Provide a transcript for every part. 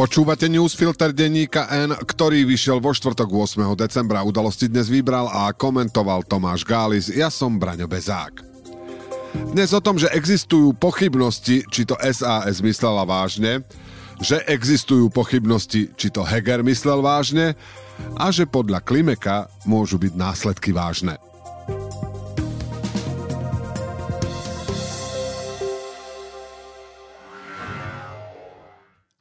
Počúvate newsfilter denníka N, ktorý vyšiel vo štvrtok 8. decembra. Udalosti dnes vybral a komentoval Tomáš Gális. Ja som Braňo Bezák. Dnes o tom, že existujú pochybnosti, či to SAS myslela vážne, že existujú pochybnosti, či to Heger myslel vážne a že podľa Klimeka môžu byť následky vážne.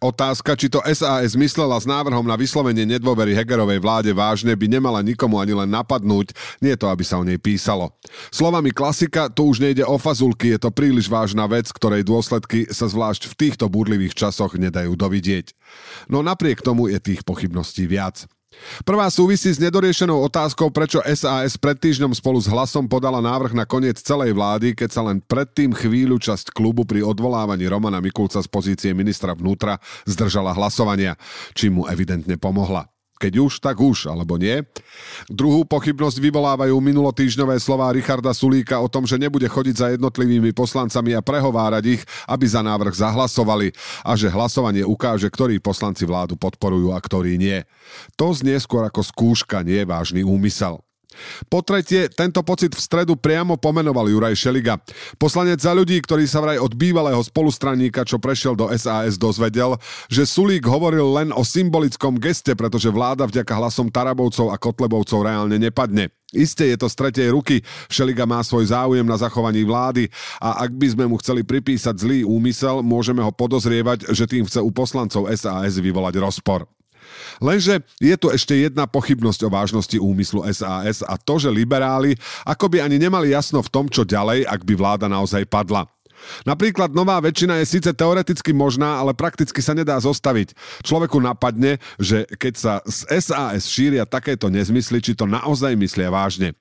Otázka, či to SAS myslela s návrhom na vyslovenie nedôvery Hegerovej vláde vážne, by nemala nikomu ani len napadnúť, nie to, aby sa o nej písalo. Slovami klasika, tu už nejde o fazulky, je to príliš vážna vec, ktorej dôsledky sa zvlášť v týchto búrlivých časoch nedajú dovidieť. No napriek tomu je tých pochybností viac. Prvá súvisí s nedoriešenou otázkou, prečo SAS pred týždňom spolu s hlasom podala návrh na koniec celej vlády, keď sa len predtým chvíľu časť klubu pri odvolávaní Romana Mikulca z pozície ministra vnútra zdržala hlasovania, čím mu evidentne pomohla. Keď už, tak už, alebo nie. Druhú pochybnosť vyvolávajú minulotýžňové slová Richarda Sulíka o tom, že nebude chodiť za jednotlivými poslancami a prehovárať ich, aby za návrh zahlasovali a že hlasovanie ukáže, ktorí poslanci vládu podporujú a ktorí nie. To znie skôr ako skúška, nie vážny úmysel. Po tretie, tento pocit v stredu priamo pomenoval Juraj Šeliga. Poslanec za ľudí, ktorý sa vraj od bývalého spolustraníka, čo prešiel do SAS, dozvedel, že Sulík hovoril len o symbolickom geste, pretože vláda vďaka hlasom Tarabovcov a Kotlebovcov reálne nepadne. Isté je to z tretej ruky, Šeliga má svoj záujem na zachovaní vlády a ak by sme mu chceli pripísať zlý úmysel, môžeme ho podozrievať, že tým chce u poslancov SAS vyvolať rozpor. Lenže je tu ešte jedna pochybnosť o vážnosti úmyslu SAS a to, že liberáli akoby ani nemali jasno v tom, čo ďalej, ak by vláda naozaj padla. Napríklad nová väčšina je síce teoreticky možná, ale prakticky sa nedá zostaviť. Človeku napadne, že keď sa z SAS šíria takéto nezmysly, či to naozaj myslia vážne.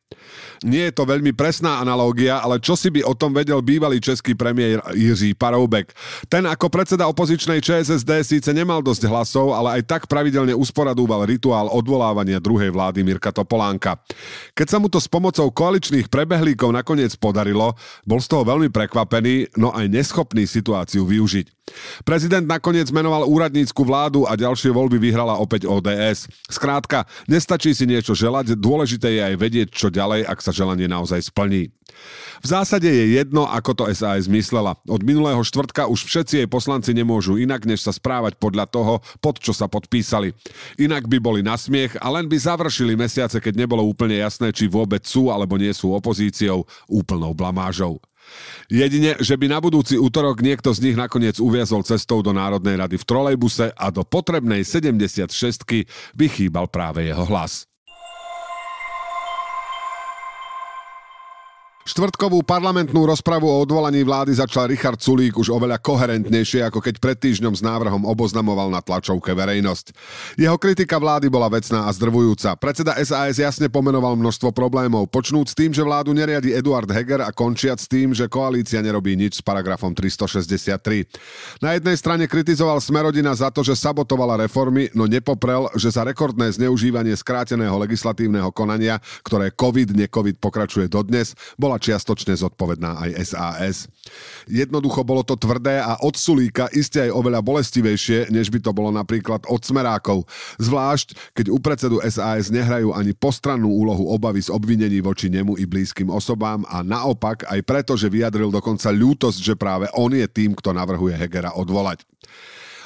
Nie je to veľmi presná analógia, ale čo si by o tom vedel bývalý český premiér Jiří Paroubek. Ten ako predseda opozičnej ČSSD síce nemal dosť hlasov, ale aj tak pravidelne usporadúval rituál odvolávania druhej vlády Mirka Topolánka. Keď sa mu to s pomocou koaličných prebehlíkov nakoniec podarilo, bol z toho veľmi prekvapený, no aj neschopný situáciu využiť. Prezident nakoniec menoval úradnícku vládu a ďalšie voľby vyhrala opäť ODS. Skrátka, nestačí si niečo želať, dôležité je aj vedieť, čo ďalej, ak sa želanie naozaj splní. V zásade je jedno, ako to SAS myslela. Od minulého štvrtka už všetci jej poslanci nemôžu inak, než sa správať podľa toho, pod čo sa podpísali. Inak by boli na smiech a len by završili mesiace, keď nebolo úplne jasné, či vôbec sú alebo nie sú opozíciou, úplnou blamážou. Jedine, že by na budúci útorok niekto z nich nakoniec uviazol cestou do Národnej rady v trolejbuse a do potrebnej 76 by chýbal práve jeho hlas. Štvrtkovú parlamentnú rozpravu o odvolaní vlády začal Richard Sulík už oveľa koherentnejšie, ako keď pred týždňom s návrhom oboznamoval na tlačovke verejnosť. Jeho kritika vlády bola vecná a zdrvujúca. Predseda SAS jasne pomenoval množstvo problémov, počnúc tým, že vládu neriadi Eduard Heger a končiac tým, že koalícia nerobí nič s paragrafom 363. Na jednej strane kritizoval Smerodina za to, že sabotovala reformy, no nepoprel, že za rekordné zneužívanie skráteného legislatívneho konania, ktoré COVID, necovid pokračuje dodnes, bola čiastočne zodpovedná aj SAS. Jednoducho bolo to tvrdé a od Sulíka iste aj oveľa bolestivejšie, než by to bolo napríklad od Smerákov. Zvlášť, keď u predsedu SAS nehrajú ani postrannú úlohu obavy z obvinení voči nemu i blízkym osobám a naopak aj preto, že vyjadril dokonca ľútosť, že práve on je tým, kto navrhuje Hegera odvolať.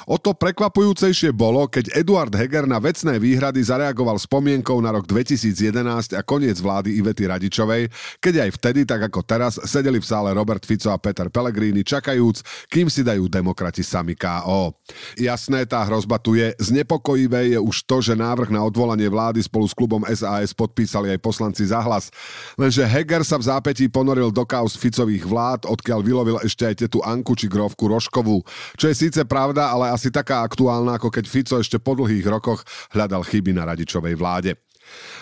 O to prekvapujúcejšie bolo, keď Eduard Heger na vecné výhrady zareagoval spomienkou na rok 2011 a koniec vlády Ivety Radičovej, keď aj vtedy, tak ako teraz, sedeli v sále Robert Fico a Peter Pellegrini čakajúc, kým si dajú demokrati sami KO. Jasné, tá hrozba tu je. Znepokojivé je už to, že návrh na odvolanie vlády spolu s klubom SAS podpísali aj poslanci za hlas. Lenže Heger sa v zápätí ponoril do kaos Ficových vlád, odkiaľ vylovil ešte aj tetu Anku či grovku Roškovú. Čo je síce pravda, ale asi taká aktuálna, ako keď Fico ešte po dlhých rokoch hľadal chyby na radičovej vláde.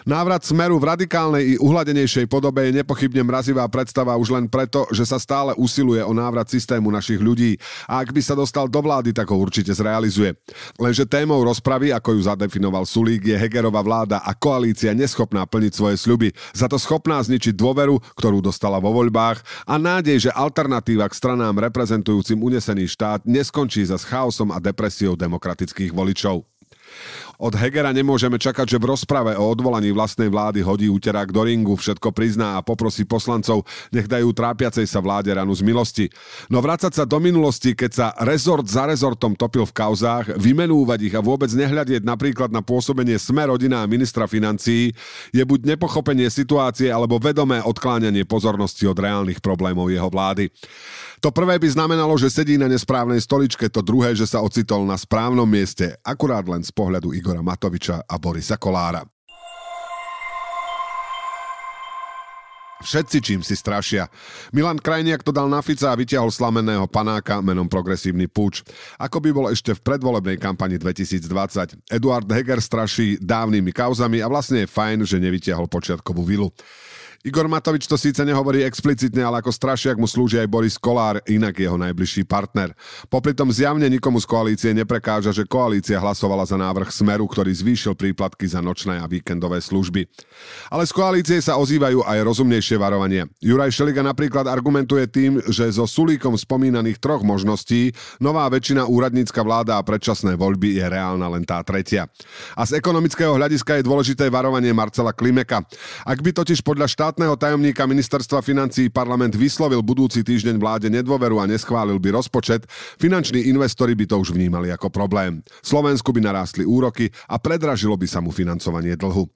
Návrat smeru v radikálnej i uhladenejšej podobe je nepochybne mrazivá predstava už len preto, že sa stále usiluje o návrat systému našich ľudí a ak by sa dostal do vlády, tak ho určite zrealizuje. Lenže témou rozpravy, ako ju zadefinoval Sulík, je Hegerová vláda a koalícia neschopná plniť svoje sľuby, za to schopná zničiť dôveru, ktorú dostala vo voľbách a nádej, že alternatíva k stranám reprezentujúcim unesený štát neskončí za chaosom a depresiou demokratických voličov. Od Hegera nemôžeme čakať, že v rozprave o odvolaní vlastnej vlády hodí úterák do ringu, všetko prizná a poprosí poslancov, nech dajú trápiacej sa vláde ranu z milosti. No vrácať sa do minulosti, keď sa rezort za rezortom topil v kauzách, vymenúvať ich a vôbec nehľadieť napríklad na pôsobenie Sme rodina a ministra financií, je buď nepochopenie situácie alebo vedomé odkláňanie pozornosti od reálnych problémov jeho vlády. To prvé by znamenalo, že sedí na nesprávnej stoličke, to druhé, že sa ocitol na správnom mieste, akurát len z pohľadu Igora Matoviča a Borisa Kolára. Všetci čím si strašia. Milan Krajniak to dal na Fica a vytiahol slameného panáka menom Progresívny púč. Ako by bol ešte v predvolebnej kampani 2020. Eduard Heger straší dávnymi kauzami a vlastne je fajn, že nevytiahol počiatkovú vilu. Igor Matovič to síce nehovorí explicitne, ale ako strašiak mu slúži aj Boris Kolár, inak jeho najbližší partner. Popri tom zjavne nikomu z koalície neprekáža, že koalícia hlasovala za návrh Smeru, ktorý zvýšil príplatky za nočné a víkendové služby. Ale z koalície sa ozývajú aj rozumnejšie varovania. Juraj Šeliga napríklad argumentuje tým, že zo Sulíkom spomínaných troch možností nová väčšina úradnícka vláda a predčasné voľby je reálna len tá tretia. A z ekonomického hľadiska je dôležité varovanie Marcela Klimeka. Ak by totiž podľa štát štátneho tajomníka ministerstva financí parlament vyslovil budúci týždeň vláde nedôveru a neschválil by rozpočet, finanční investori by to už vnímali ako problém. Slovensku by narástli úroky a predražilo by sa mu financovanie dlhu.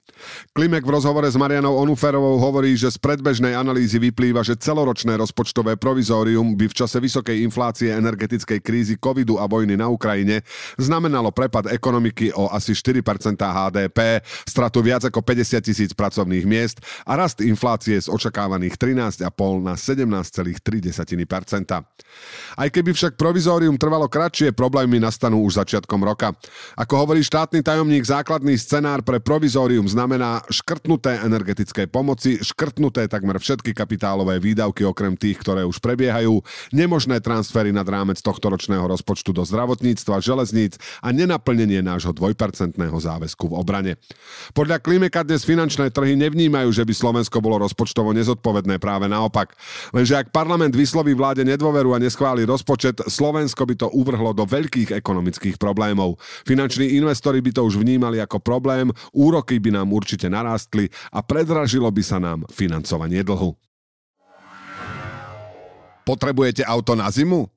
Klimek v rozhovore s Marianou Onuferovou hovorí, že z predbežnej analýzy vyplýva, že celoročné rozpočtové provizórium by v čase vysokej inflácie energetickej krízy covidu a vojny na Ukrajine znamenalo prepad ekonomiky o asi 4% HDP, stratu viac ako 50 tisíc pracovných miest a rast inflácie inflácie z očakávaných 13,5 na 17,3% Aj keby však provizórium trvalo kratšie, problémy nastanú už začiatkom roka. Ako hovorí štátny tajomník, základný scenár pre provizórium znamená škrtnuté energetické pomoci, škrtnuté takmer všetky kapitálové výdavky okrem tých, ktoré už prebiehajú, nemožné transfery nad rámec tohto ročného rozpočtu do zdravotníctva, železníc a nenaplnenie nášho dvojpercentného záväzku v obrane. Podľa Klimeka dnes finančné trhy nevnímajú, že by Slovensko bolo rozpočtovo nezodpovedné, práve naopak. Lenže ak parlament vysloví vláde nedôveru a neschváli rozpočet, Slovensko by to uvrhlo do veľkých ekonomických problémov. Finanční investori by to už vnímali ako problém, úroky by nám určite narástli a predražilo by sa nám financovanie dlhu. Potrebujete auto na zimu?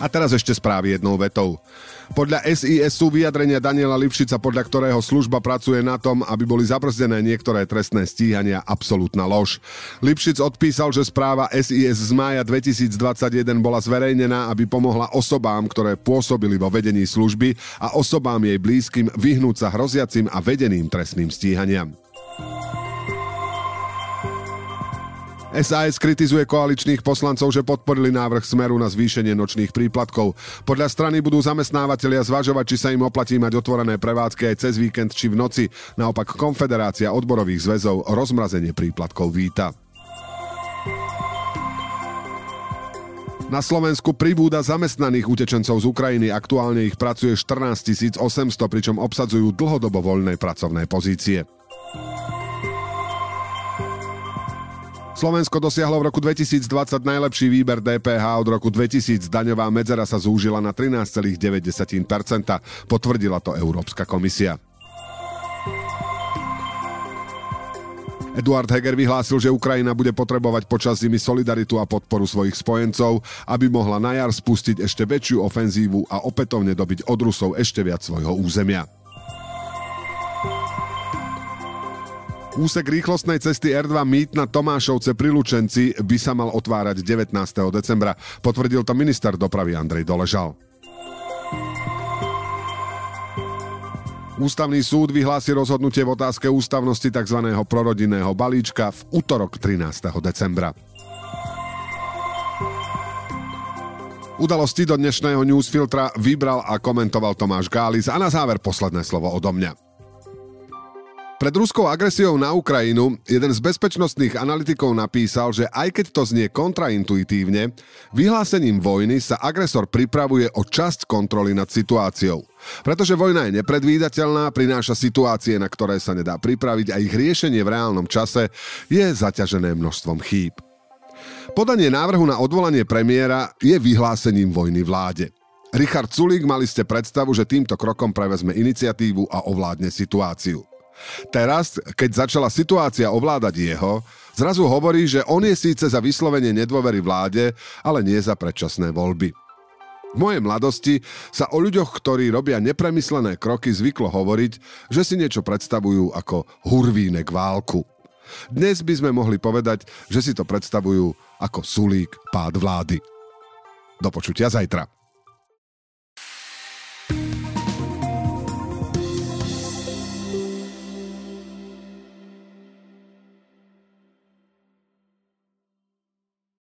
A teraz ešte správy jednou vetou. Podľa SIS sú vyjadrenia Daniela Lipšica, podľa ktorého služba pracuje na tom, aby boli zabrzdené niektoré trestné stíhania, absolútna lož. Lipšic odpísal, že správa SIS z mája 2021 bola zverejnená, aby pomohla osobám, ktoré pôsobili vo vedení služby a osobám jej blízkym vyhnúť sa hroziacim a vedeným trestným stíhaniam. SAS kritizuje koaličných poslancov, že podporili návrh Smeru na zvýšenie nočných príplatkov. Podľa strany budú zamestnávateľia zvažovať, či sa im oplatí mať otvorené prevádzky aj cez víkend či v noci. Naopak Konfederácia odborových zväzov rozmrazenie príplatkov víta. Na Slovensku pribúda zamestnaných utečencov z Ukrajiny. Aktuálne ich pracuje 14 800, pričom obsadzujú dlhodobo voľné pracovné pozície. Slovensko dosiahlo v roku 2020 najlepší výber DPH od roku 2000. Daňová medzera sa zúžila na 13,9%. Potvrdila to Európska komisia. Eduard Heger vyhlásil, že Ukrajina bude potrebovať počas zimy solidaritu a podporu svojich spojencov, aby mohla na jar spustiť ešte väčšiu ofenzívu a opätovne dobiť od Rusov ešte viac svojho územia. Úsek rýchlostnej cesty R2 Mýtna Tomášovce pri Lučenci by sa mal otvárať 19. decembra. Potvrdil to minister dopravy Andrej Doležal. Ústavný súd vyhlási rozhodnutie v otázke ústavnosti tzv. prorodinného balíčka v útorok 13. decembra. Udalosti do dnešného newsfiltra vybral a komentoval Tomáš Gális a na záver posledné slovo odo mňa. Pred ruskou agresiou na Ukrajinu jeden z bezpečnostných analytikov napísal, že aj keď to znie kontraintuitívne, vyhlásením vojny sa agresor pripravuje o časť kontroly nad situáciou. Pretože vojna je nepredvídateľná, prináša situácie, na ktoré sa nedá pripraviť a ich riešenie v reálnom čase je zaťažené množstvom chýb. Podanie návrhu na odvolanie premiéra je vyhlásením vojny vláde. Richard Sulík mali ste predstavu, že týmto krokom prevezme iniciatívu a ovládne situáciu. Teraz, keď začala situácia ovládať jeho, zrazu hovorí, že on je síce za vyslovenie nedôvery vláde, ale nie za predčasné voľby. V mojej mladosti sa o ľuďoch, ktorí robia nepremyslené kroky, zvyklo hovoriť, že si niečo predstavujú ako hurvínek válku. Dnes by sme mohli povedať, že si to predstavujú ako sulík pád vlády. Do počutia zajtra.